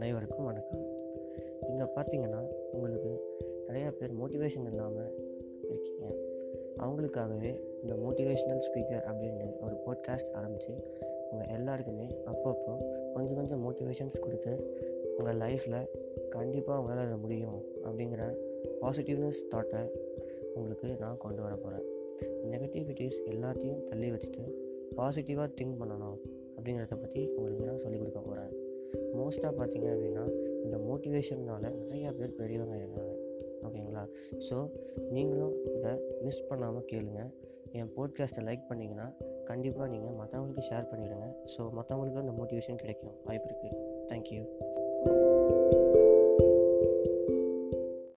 அனைவருக்கும் வணக்கம். இங்கே பார்த்தீங்கன்னா உங்களுக்கு நிறையா பேர் மோட்டிவேஷன் இல்லாமல் இருக்கீங்க. அவங்களுக்காகவே இந்த மோட்டிவேஷ்னல் ஸ்பீக்கர் அப்படின்னு ஒரு பாட்காஸ்ட் ஆரம்பித்து உங்கள் எல்லாருக்குமே அப்பப்போ கொஞ்சம் கொஞ்சம் மோட்டிவேஷன்ஸ் கொடுத்து உங்கள் லைஃப்பில் கண்டிப்பாக உங்களால் முடியும் அப்படிங்கிற பாசிட்டிவ்னஸ் தாட்டை உங்களுக்கு நான் கொண்டு வர போகிறேன் நெகட்டிவிட்டிஸ் எல்லாத்தையும் தள்ளி வச்சுட்டு பாசிட்டிவாக திங்க் பண்ணணும் அப்படிங்கிறத பற்றி உங்களுக்கு மோஸ்ட்டாக பார்த்தீங்க அப்படின்னா இந்த மோட்டிவேஷனால் நிறையா பேர் பெரியவங்க இருக்காங்க ஓகேங்களா? ஸோ நீங்களும் இதை மிஸ் பண்ணாமல் கேளுங்க. என் போட்காஸ்ட்டை லைக் பண்ணிங்கன்னா கண்டிப்பாக நீங்கள் மற்றவங்களுக்கு ஷேர் பண்ணிவிடுங்க ஸோ மற்றவங்களுக்கு அந்த மோட்டிவேஷன் கிடைக்கும். வாய்ப்பு இருக்குது தேங்க்யூ